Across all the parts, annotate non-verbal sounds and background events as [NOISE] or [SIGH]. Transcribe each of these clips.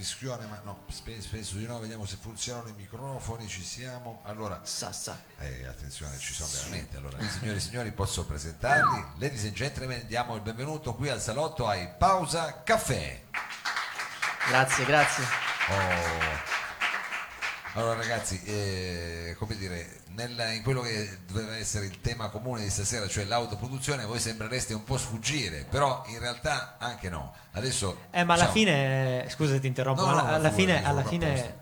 fischione, ma no, spe- spesso di no, vediamo se funzionano i microfoni, ci siamo. Allora, Sassa. eh, attenzione, ci sono veramente. Allora, signori e signori, posso presentarli? Ladies and gentlemen, diamo il benvenuto qui al salotto ai Pausa Caffè. Grazie, grazie. Oh. Allora ragazzi, eh, come dire, nel- in quello che doveva essere il tema comune di stasera, cioè l'autoproduzione, voi sembrereste un po' sfuggire, però in realtà anche no. Adesso Eh, ma alla diciamo, fine, scusa ti interrompo, No, no, alla, alla fine, alla fine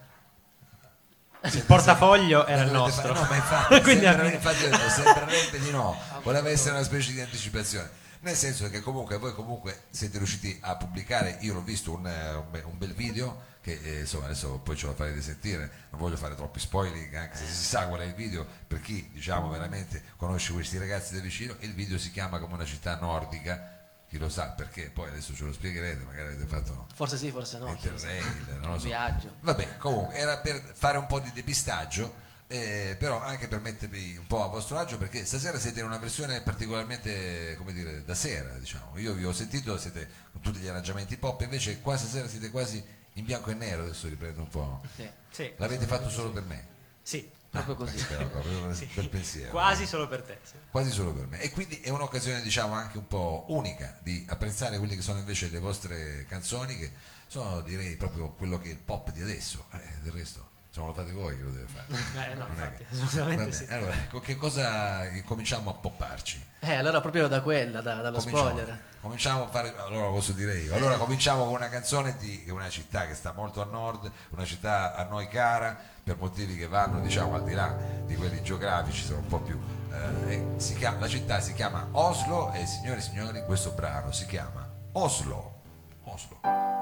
il portafoglio era il nostro. fare- no, ma infatti, [LAUGHS] Quindi sembra- infatti detto, sembrerebbe di no, [LAUGHS] voleva essere una specie di anticipazione. Nel senso che comunque voi comunque siete riusciti a pubblicare, io l'ho visto un, eh, un bel video che eh, insomma adesso poi ce lo farete sentire, non voglio fare troppi spoiler anche se si sa qual è il video, per chi diciamo veramente conosce questi ragazzi da vicino, il video si chiama come una città nordica, chi lo sa perché, poi adesso ce lo spiegherete, magari avete fatto Forse sì, forse no. Interrail, non lo so. Viaggio. Vabbè, comunque era per fare un po' di depistaggio, eh, però anche per mettervi un po' a vostro agio perché stasera siete in una versione particolarmente, come dire, da sera, diciamo. Io vi ho sentito, siete con tutti gli arrangiamenti pop, invece qua stasera siete quasi in bianco e nero, adesso riprendo un po'. Sì, Sì, L'avete fatto solo per me? sì, proprio così. [LAUGHS] Però, proprio [LAUGHS] sì. per pensiero. quasi solo per te. quasi solo per me e quindi è un'occasione diciamo anche un po' unica di apprezzare quelle che sono invece le vostre canzoni che sono direi proprio quello che è il pop di adesso eh, del resto se non lo fate voi che lo deve fare. Eh, no, infatti, assolutamente sì. allora con che cosa cominciamo a popparci? Eh, allora proprio da quella, da- dallo cominciamo, spoiler. cominciamo a fare allora lo posso dire io. Allora cominciamo con una canzone di una città che sta molto a nord una città a noi cara per motivi che vanno diciamo al di là di quelli geografici sono un po' più eh, si chiama- la città si chiama Oslo e signore e signori questo brano si chiama Oslo. Oslo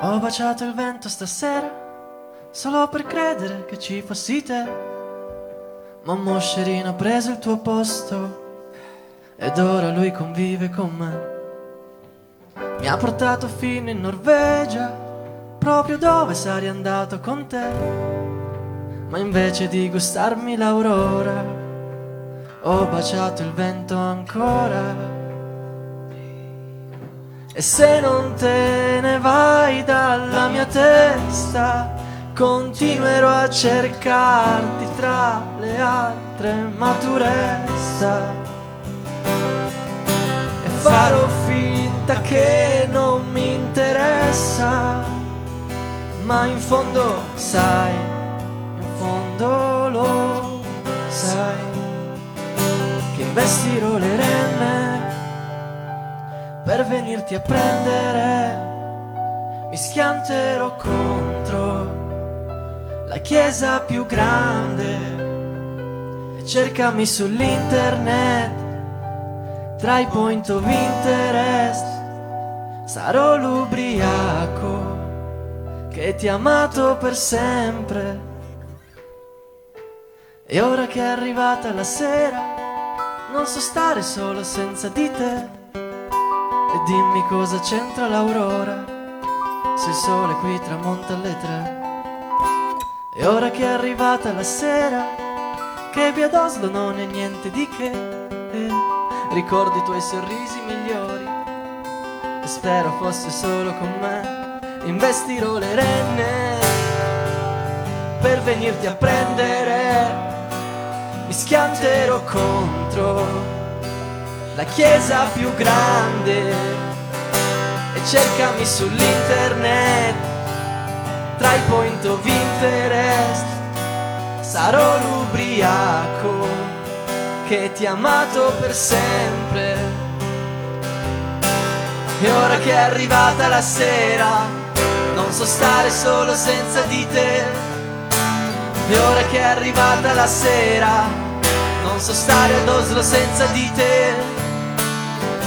Ho baciato il vento stasera solo per credere che ci fossi te. Ma un moscerino ha preso il tuo posto ed ora lui convive con me. Mi ha portato fino in Norvegia, proprio dove sarei andato con te. Ma invece di gustarmi l'aurora, ho baciato il vento ancora. E se non te ne vai dalla mia testa, continuerò a cercarti tra le altre, ma tu resta. E farò finta che non mi interessa, ma in fondo sai, in fondo lo sai, che investirò le renne per venirti a prendere. Mi schianterò contro la chiesa più grande e cercami sull'internet tra i point of interest. Sarò l'ubriaco che ti ha amato per sempre. E ora che è arrivata la sera, non so stare solo senza di te. E dimmi cosa c'entra l'aurora Se il sole qui tramonta alle tre. E ora che è arrivata la sera Che via d'Oslo non è niente di che. Eh, Ricordo i tuoi sorrisi migliori E spero fosse solo con me. Investirò le renne Per venirti a prendere. Mi schianterò contro la chiesa più grande e cercami sull'internet. Tra i point of interest sarò l'ubriaco che ti ha amato per sempre. E ora che è arrivata la sera non so stare solo senza di te. E ora che è arrivata la sera non so stare ad Oslo senza di te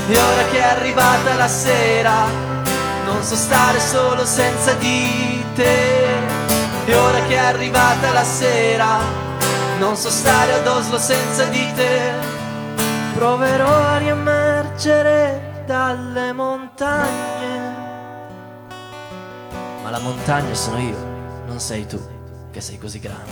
e ora che è arrivata la sera, non so stare solo senza di te. E ora che è arrivata la sera, non so stare ad Oslo senza di te. Proverò a riemergere dalle montagne. Ma la montagna sono io, non sei tu. che sei così grande.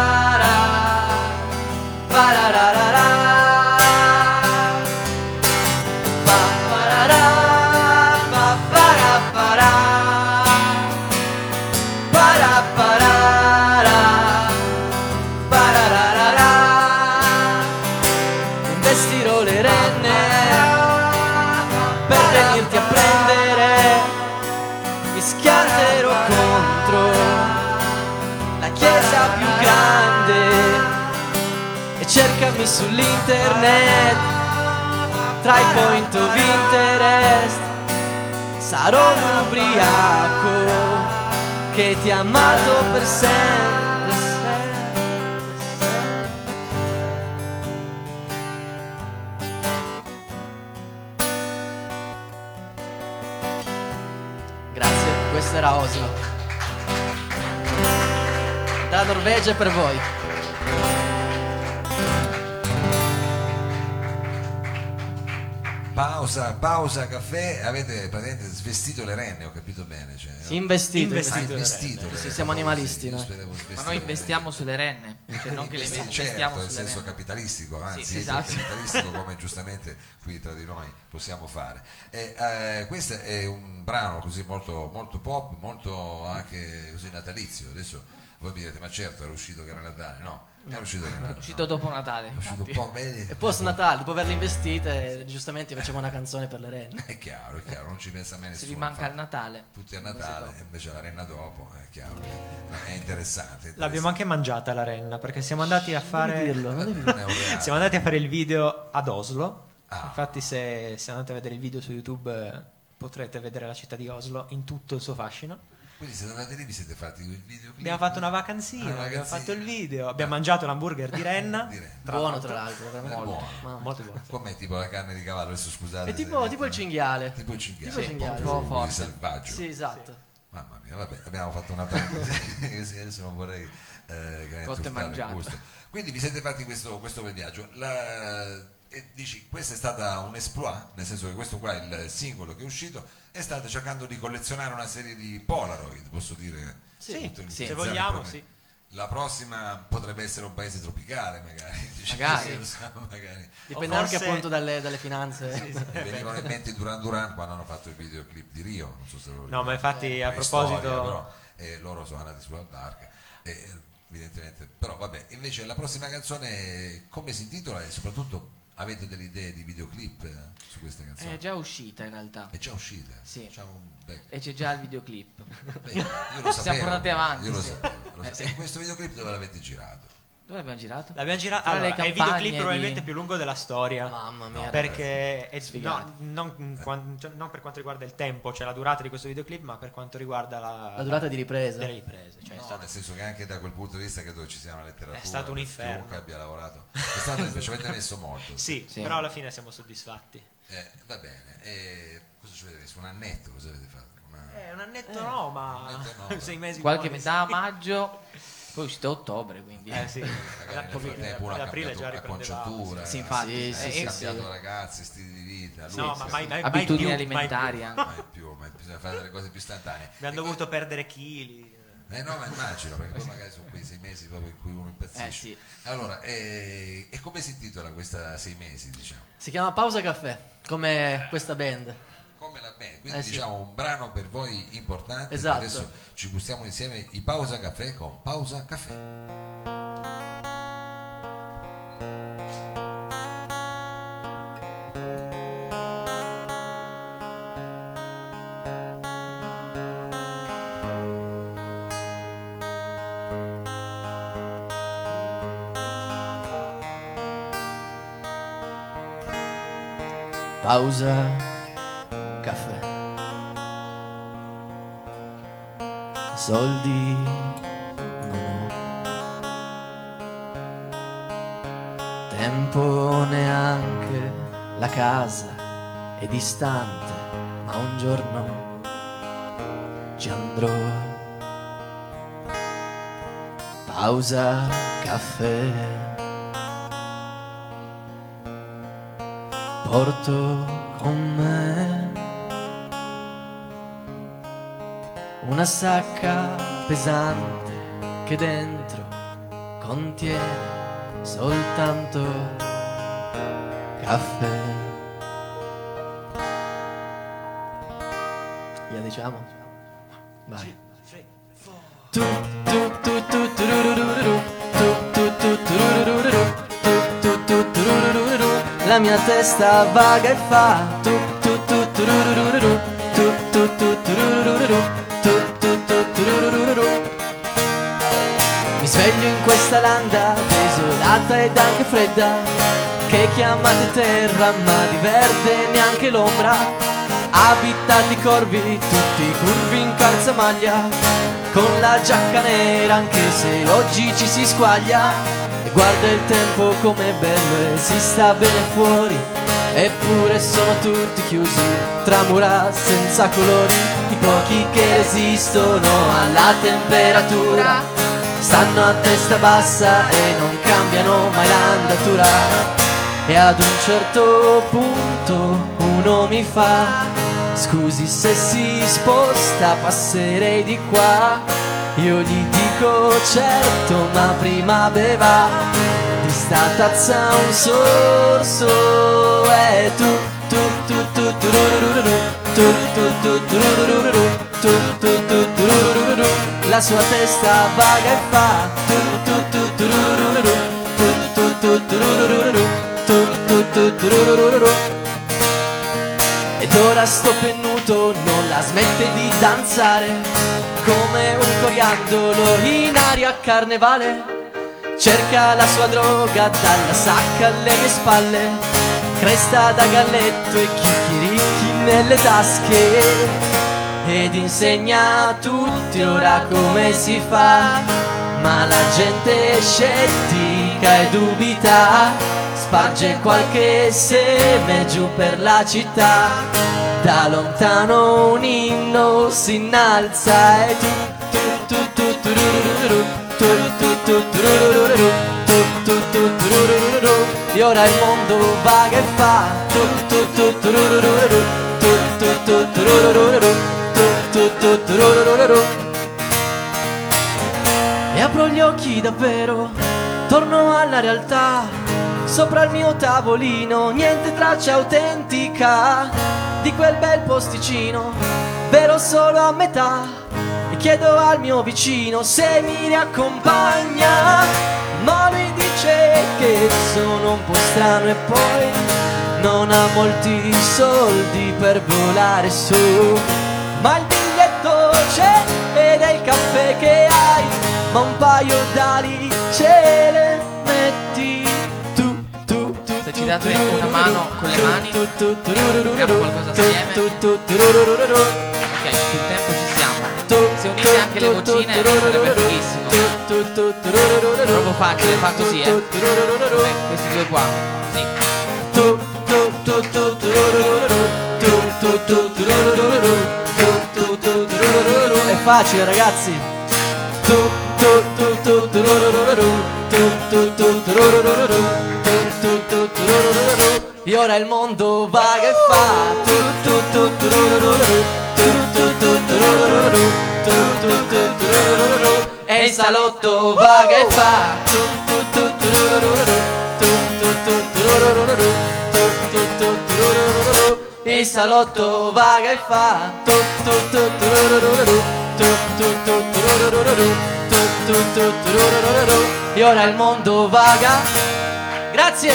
Sull'internet tra i point of interest sarò un ubriaco che ti ha amato per sempre. Grazie, questa era Oslo. Dalla Norvegia per voi. Pausa, pausa, caffè. Avete praticamente svestito le renne, ho capito bene. Cioè, Investito. Ah, Investito. investito. le Sì, siamo animalisti, noi. speravo Ma noi investiamo sulle renne, cioè non che le Sì, investiamo certo, sulle nel senso renne. capitalistico, anzi, sì, esatto. [LAUGHS] capitalistico come giustamente qui tra di noi possiamo fare. E, eh, questo è un brano così molto, molto pop, molto anche così natalizio. Adesso voi mi direte, ma certo era uscito che era Natale, no? È uscito che era Natale. È uscito dopo Natale. È uscito un po'? E post Natale, dopo averle investite, giustamente facciamo una canzone per le renne. È chiaro, è chiaro, non ci pensa mai Se nessuno. vi manca il. Natale. tutti a Natale, e invece la renna dopo, è chiaro, è interessante. L'abbiamo anche mangiata la renna perché siamo andati a fare dirlo, [LAUGHS] siamo andati a fare il video ad Oslo. Ah. Infatti se, se andate a vedere il video su YouTube eh, potrete vedere la città di Oslo in tutto il suo fascino. Quindi siete andati lì, vi siete fatti il video Abbiamo fatto una vacanzina, Ah, una abbiamo fatto il video, abbiamo mangiato l'hamburger di [LAUGHS] renna. Di renna. Buono tra l'altro, È veramente. buono. Molto buono. Com'è tipo la carne di cavallo? Adesso scusate. È se tipo, tipo il cinghiale. Tipo il cinghiale. Tipo il cinghiale, un po' un po' più forte. selvaggio. Sì, esatto. Mamma mia, vabbè, abbiamo fatto una così [LAUGHS] [LAUGHS] adesso non vorrei eh, e mangiato. gusto. Quindi vi siete fatti questo, questo bel viaggio. La- e dici, questa è stata un exploit, nel senso che questo qua, il singolo che è uscito, e state cercando di collezionare una serie di Polaroid, posso dire? Sì, Tutte se vogliamo, sì. La prossima potrebbe essere un paese tropicale, magari. [LAUGHS] Magari. sì, magari. Dipende O anche forse- appunto dalle, dalle finanze. Mi venivano in mente i Duran Duran quando hanno fatto il videoclip di Rio, non so se lo No, ma infatti a È storia, proposito però, eh, loro sono andati sulla barca, eh, evidentemente. Però vabbè, invece la prossima canzone come si intitola e soprattutto avete delle idee di videoclip eh, su questa canzone? È già uscita in realtà. È già uscita? Sì. Bel- E c'è già il videoclip. beh, io lo sapevo, portati avanti, Io lo sì. sapevo, lo Eh, sapevo. sì. E questo videoclip dove l'avete girato? Dove abbiamo girato? l'abbiamo girato. Le Allora, è il videoclip probabilmente di- più lungo della storia. Mamma mia. Perché è, no, non, quan- cioè, non per quanto riguarda il tempo, cioè la durata di questo videoclip, ma per quanto riguarda la, La durata di ripresa. delle riprese. Cioè, è No, stato- nel senso che anche da quel punto di vista credo ci sia una letteratura È stato un che inferno. chiunque abbia lavorato è stato ci avete messo molto sì, Sì. però alla fine siamo soddisfatti. Eh, va bene e cosa ci avete messo un annetto cosa avete fatto Una- Eh, un annetto no, ma annetto no, [LAUGHS] sei mesi Qualche metà sì. maggio, [LAUGHS] poi è uscito a ottobre, quindi... Eh sì, [LAUGHS] magari nel frattempo uno ad ha aprile già acconciatura Sì, infatti. Sì, eh, sì, ha sì, cambiato sì. ragazzi stili di vita lui, No, ma mai, mai, mai Abitudini più, alimentari mai anche. mai più ma bisogna fare delle cose più istantanee più. Abbiamo E dovuto perdere chili. eh no ma immagino perché poi magari sono quei sei mesi proprio in cui uno impazzisce Eh, sì. allora eh, e come si intitola questa sei mesi diciamo Si chiama Pausa Caffè, come questa band. Come la band, quindi Eh, sì. diciamo un brano per voi importante. Esatto. Adesso ci gustiamo insieme i Pausa Caffè con Pausa Caffè. Pausa Soldi non ho. Tempo neanche la casa è distante, ma un giorno ci andrò. Pausa caffè. porto con me una sacca pesante che dentro contiene soltanto caffè. Ya diciamo? Vai. Tu, tu, tu, tu, tu, tu, tu, tu, tu. La mia testa vaga e fa tu, tu, tu, tururururu, sveglio in questa landa desolata ed anche fredda Che chiamate terra ma di verde neanche l'ombra. Abitati corvi, tutti curvi in calzamaglia Con la giacca nera anche se oggi ci si squaglia. E guarda il tempo com'è bello e si sta bene fuori Eppure sono tutti chiusi tra mura senza colori I pochi che resistono alla temperatura Stanno a testa bassa e non cambiano mai l'andatura E ad un certo punto uno mi fa Scusi se si sposta passerei di qua Io gli dico certo ma prima beva Di sta tazza un sorso E tu tu tu tu Tu tu tu Tu tu tu e fa Tu tu tu tururururu Tu tu tu tururururu Tu tu tu tururururu ed ora sto pennuto non la smette di danzare Come un coriandolo in aria a carnevale Cerca la sua droga dalla sacca alle mie spalle Cresta da galletto e chicchiricchi nelle tasche Ed insegna a tutti ora come si fa. Ma la gente è scettica e dubita Sparge qualche seme giù per la città. Da lontano un inno si innalza E tu tu tu tu turururu, tu tu tu turururu, tu tu tu turururu. E ora il mondo vaga e fa. Tu tu apro gli occhi davvero, torno alla realtà. Sopra il mio tavolino, niente traccia autentica di quel bel posticino, vero solo a metà. E chiedo al mio vicino se mi riaccompagna, ma lui dice che sono un po' strano e poi non ha molti soldi per volare su. Ma il biglietto c'è ed è il caffè che hai, ma un paio d'ali ce le metti tu, tu, tu. Se ci date una mano con le mani, facciamo qualcosa assieme. Ok, sul tempo ci siamo. Se unite anche le vocine sarebbe fighissimo. Proprio facile, fa così, eh. Come questi due qua. Sì. È facile ragazzi E ora il mondo vaga e fa. E il salotto vaga e fa. Il salotto vaga e fa E ora il mondo vaga. Grazie.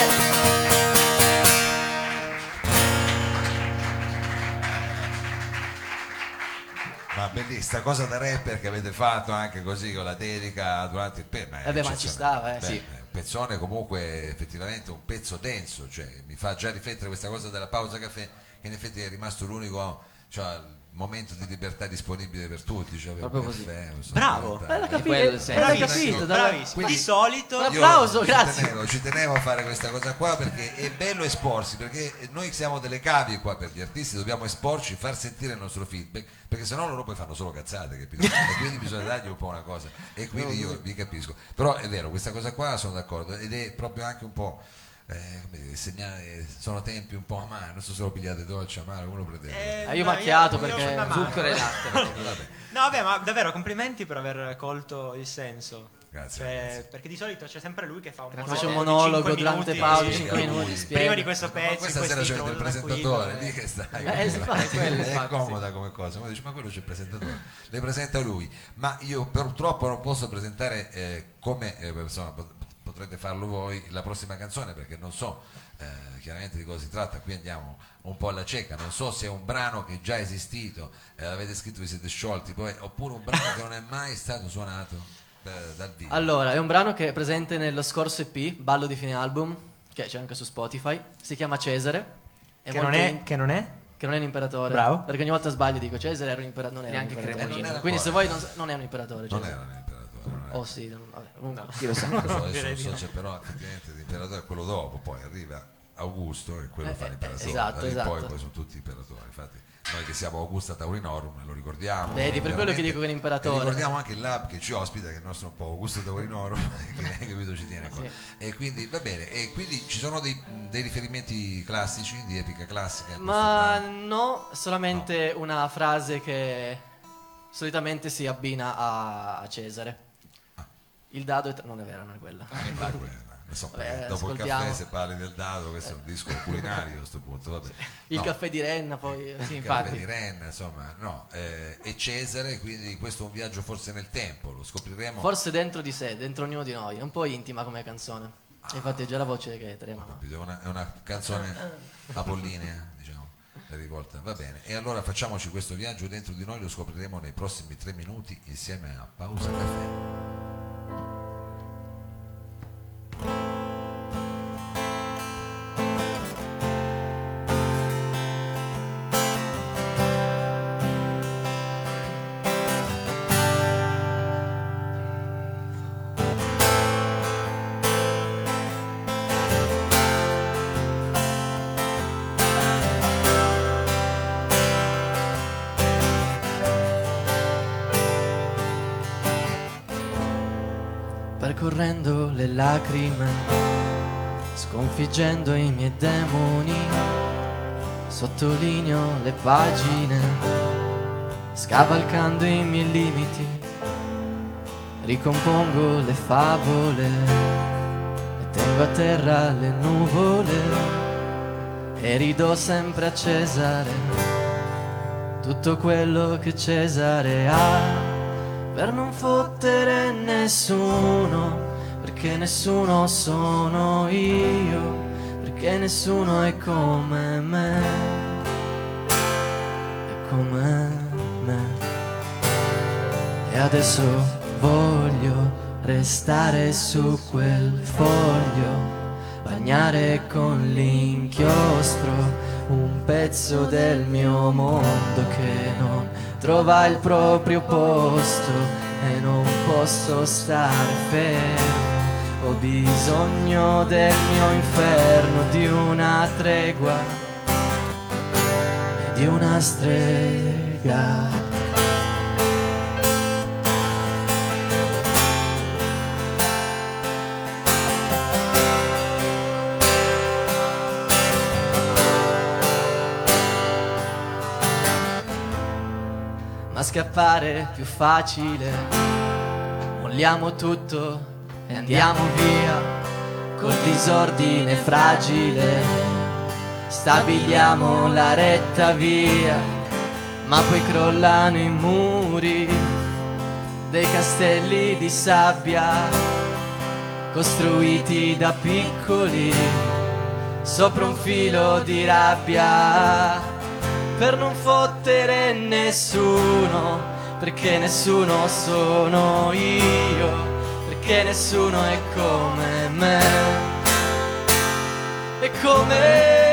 Ma bellissima cosa da rapper che avete fatto anche così con la dedica durante il pe- ma è Vabbè, ma ci stava, eh, Beh, sì. Un pezzone comunque effettivamente un pezzo denso, cioè mi fa già riflettere questa cosa della pausa caffè che in effetti è rimasto l'unico cioè, momento di libertà disponibile per tutti. Cioè, Proprio così. caffè, Bravo, quello capito, Bravissimo, Bravissimo. Di solito Un applauso, ci grazie. Tenevo, ci tenevo a fare questa cosa qua perché è bello esporsi, perché noi siamo delle cavie qua per gli artisti, dobbiamo esporci, far sentire il nostro feedback, perché sennò loro poi fanno solo cazzate, capito? E quindi bisogna dargli un po' una cosa. E quindi io vi capisco. Però è vero, questa cosa qua sono d'accordo ed è proprio anche un po' eh, segnali, sono tempi un po' amari, non so se lo pigliate dolce, amaro, come lo prendete? Eh, io macchiato io perché amaro. zucchero e latte. Vabbè, No, vabbè, ma davvero complimenti per aver colto il senso. Grazie, Cioè, grazie. perché di solito c'è sempre lui che fa un un monologo di monologo cinque durante Sì, 5 lui. minuti, spiega. Prima di questo pezzo, Ma questa sera c'è il presentatore, lì che stai. Eh, infatti, quello, è infatti, comoda come cosa, ma dici ma quello c'è il presentatore, le presenta lui, ma io purtroppo non posso presentare eh, come eh, insomma, pot- potrete farlo voi la prossima canzone perché non so eh, chiaramente di cosa si tratta, qui andiamo un po' alla cieca, non so se è un brano che è già esistito, eh, l'avete scritto, vi siete sciolti, poi, oppure un brano che non è mai stato suonato eh, dal vivo. Allora, è un brano che è presente nello scorso EP, Ballo di fine album, che c'è anche su Spotify. Si chiama Cesare. È Che non, è, in- che non è? che non è un imperatore. Bravo. Perché ogni volta sbaglio dico Cesare era un impera- non era Neanche un imperatore. Eh, non era Quindi se vuoi non, non è un imperatore. non Cesare. era non era. Oh sì, vabbè, comunque. Chi lo sa? So, [LAUGHS] adesso non so, no. c'è però effettivamente l'imperatore è quello dopo, poi arriva Augusto e quello Eh, fa eh, l'imperatore. esatto, esatto. poi, poi sono tutti imperatori. Infatti, noi che siamo Augusta Taurinorum lo ricordiamo. Vedi, per quello che dico che è un imperatore. E ricordiamo anche il lab che ci ospita, che è il nostro un po' Augusto Taurinorum, [LAUGHS] che capito ci tiene qua. E quindi va bene, e quindi ci sono dei, dei riferimenti classici di epica classica. Ma no, solamente una frase che solitamente si abbina a Cesare. Il dado è tra- non è vero, non è quella. [LAUGHS] Ah, quella, Vabbè, dopo il caffè se parli del dado, questo è un disco culinario a questo punto. Vabbè. Il No. caffè di Renna poi. il Sì, caffè infatti. di Rennes, insomma, no, eh, e Cesare, quindi questo è un viaggio forse nel tempo, lo scopriremo. Forse dentro di sé, dentro ognuno di noi. È un po' intima come canzone. Infatti è già la voce che trema. È una, è una canzone apollinea, diciamo, rivolta. Va bene, e allora facciamoci questo viaggio dentro di noi, lo scopriremo nei prossimi tre minuti insieme a Pausa Caffè. Percorrendo le lacrime, sconfiggendo i miei demoni, sottolineo le pagine, scavalcando i miei limiti, ricompongo le favole e tengo a terra le nuvole. E ridò sempre a Cesare. Tutto quello che Cesare ha per non fottere nessuno, perché nessuno sono io, perché nessuno è come me, è come me. E adesso voglio restare su quel foglio, bagnare con l'inchiostro un pezzo del mio mondo che non trova il proprio posto e non posso stare fermo. Ho bisogno del mio inferno, di una tregua di una strega. Scappare più facile. Molliamo tutto e andiamo via col disordine fragile. Stabiliamo la retta via, ma poi crollano i muri dei castelli di sabbia costruiti da piccoli sopra un filo di rabbia per non fottere nessuno, perché nessuno sono io, perché nessuno è come me, è come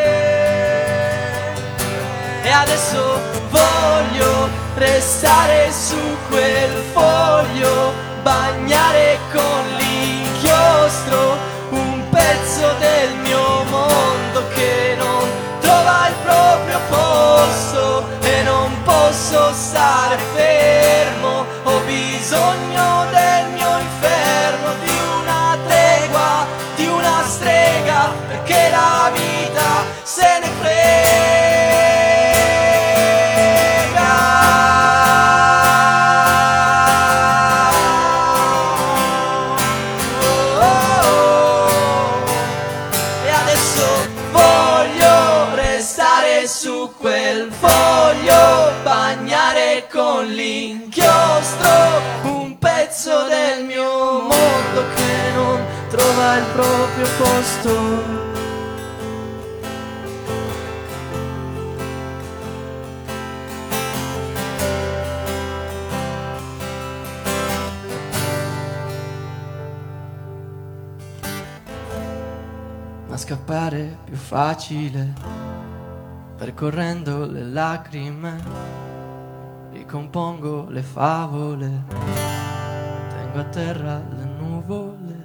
e adesso voglio restare su quel foglio, bagnare con l'inchiostro un pezzo del mio mondo che non posso stare fermo. Proprio posto. Ma scappare più facile, percorrendo le lacrime, ricompongo le favole, tengo a terra le nuvole.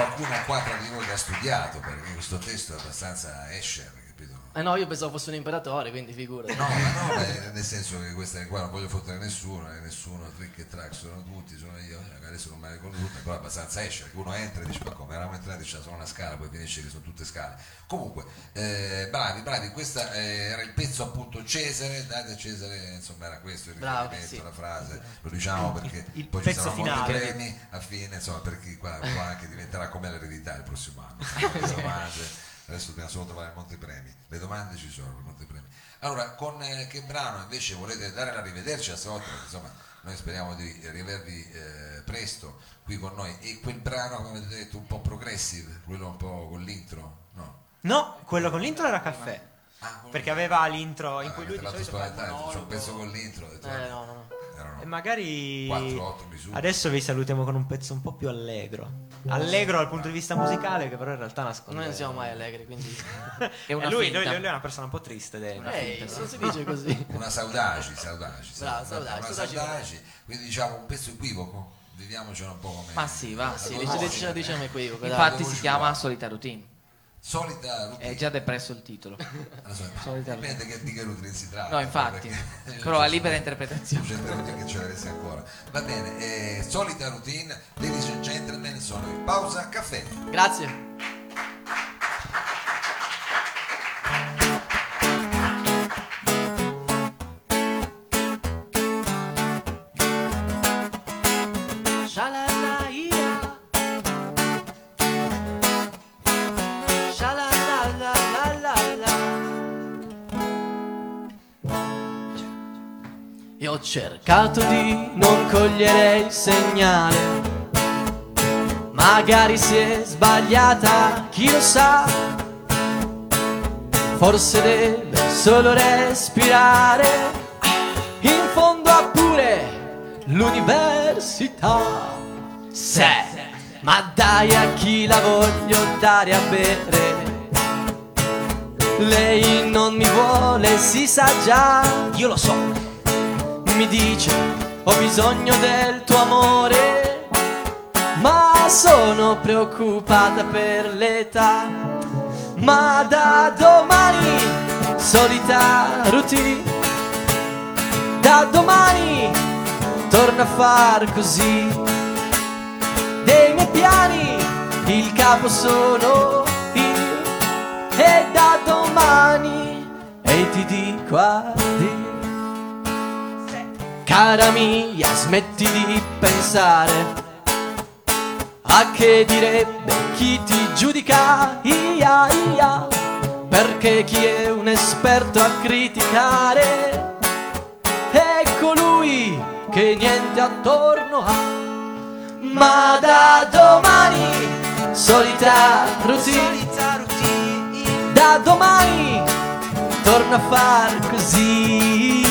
Qualcuno qua tra di voi che ha studiato perché questo testo è abbastanza capito? Eh no, io pensavo fosse un imperatore, quindi figurati. No, ma no, beh, nel senso che questa qua non voglio fottere nessuno, eh, nessuno, trick e track sono tutti, sono io, eh, adesso non me ne ricordo tutte, però è abbastanza esce, che uno entra e dice ma come, eravamo entrati, c'è solo una scala, poi finisce che sono tutte scale. Comunque, eh, bravi, bravi, questo era il pezzo appunto Cesare, date a Cesare, insomma era questo il Bravo, riferimento, sì. la frase, lo diciamo perché il poi ci pezzo saranno molti finale. premi a fine, insomma, per chi qua, qua anche diventerà come l'eredità il prossimo anno. [LAUGHS] Adesso dobbiamo solo trovare molti premi, le domande ci sono, molti premi. Allora, con eh, che brano invece volete dare la rivederci a stavolta? Insomma, noi speriamo di riavervi eh, presto qui con noi. E quel brano, come avete detto, un po' progressive, quello un po' con l'intro? No. No, quello con l'intro era caffè. Ah, Perché aveva l'intro in Ah, cui lui di solito fa un monologo. con l'intro, detto, Eh no, no, no. Erano E magari 4-8 misure. adesso vi salutiamo con un pezzo un po' più allegro. Allegro dal punto di vista musicale, che però in realtà nasconde. Noi non siamo mai allegri, quindi... [LAUGHS] È una lui, finta. lui- lui è una persona un po' triste. Ehi, non si dice così. Una saudaci, saudaci, Bravo, saudaci, saudaci, una saudaci. quindi diciamo un pezzo equivoco, viviamocelo un po' come... Ma sì, va. Sì, diciamo equivoco. Infatti si chiama? Solita Routine. Solita routine. È già depresso il titolo. [LAUGHS] [LAUGHS] Solita dipende che, di che routine si tratta. No, infatti. perché- [LAUGHS] Però a libera interpretazione. Routine che ce l'avesse ancora. Va bene, eh, solita routine, ladies and gentlemen, sono in pausa caffè. Grazie. Ho cercato di non cogliere il segnale. Magari si è sbagliata, chi lo sa? Forse deve solo respirare. In fondo ha pure l'università. Se, ma dai a chi la voglio dare a bere. Lei non mi vuole, si sa già. Io lo so Mi dice, ho bisogno del tuo amore ma sono preoccupata per l'età. Ma da domani, solita routine, da domani torno a far così. Dei miei piani, il capo sono io, e da domani, e ti dico addio. Cara mia, smetti di pensare a che direbbe chi ti giudica, ia ia, perché chi è un esperto a criticare è colui che niente attorno ha. Ma da domani, solita routine, da domani torno a far così.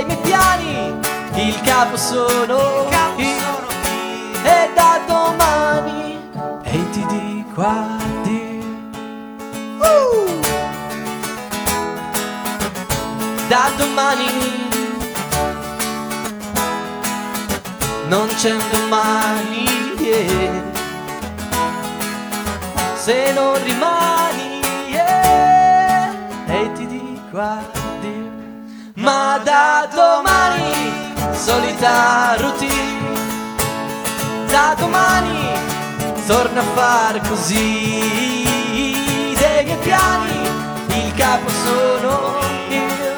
Dei miei piani, il capo sono io e da domani e ti dico addio. Uh! Da domani non c'è un domani yeah. se non rimani yeah. e ti dico addio. Ma da domani solita routine da domani torno a far così dei miei piani il capo sono io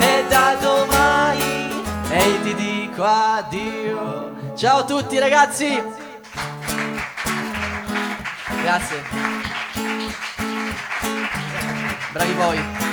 e da domani e addio. Ciao a tutti ragazzi. Grazie. Bravi voi.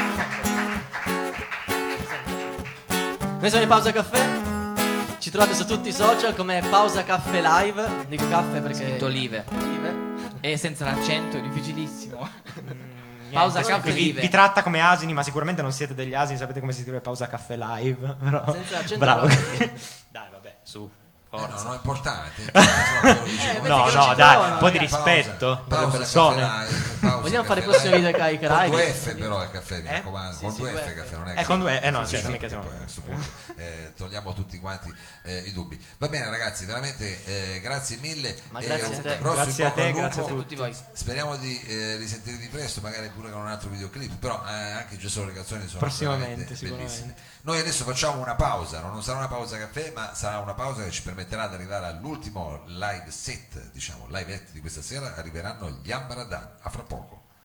Noi siamo in Pausa Caffè. Ci trovate su tutti i social come Pausa Caffè Live. Dico caffè perché... Scritto olive. Olive. E senza l'accento, è difficilissimo. [LAUGHS] Niente, Pausa sì, caffè vi, vive. vi tratta come asini, ma sicuramente non siete degli asini, sapete come si scrive pausa caffè live. [LAUGHS] Però... Senza accento Bravo. [LAUGHS] Dai, vabbè, su. Eh, no, Forza. non è importante. [LAUGHS] Eh, vedi No, no, ci dai, un po' di rispetto Pausa, persone. caffè live, pausa, Vogliamo fare caffè live. video carica Con live? due F però è caffè, mi Eh? raccomando. Con due F F. caffè non è Eh, con due- eh, no, certo, mica siamo- poi a questo punto eh, togliamo tutti quanti eh, i dubbi. Va bene ragazzi, veramente eh, grazie mille. Ma grazie a te. Grazie a te, grazie a tutti voi. Speriamo di eh, risentirvi presto, magari pure con un altro videoclip, però eh, anche Gesù le canzoni sono Prossimamente, sicuramente. bellissime. Noi adesso facciamo una pausa, no? non sarà una pausa caffè, ma sarà una pausa che ci permetterà di arrivare all'ultimo live set, diciamo, live act di questa sera, arriveranno gli Ambaradan. A fra poco.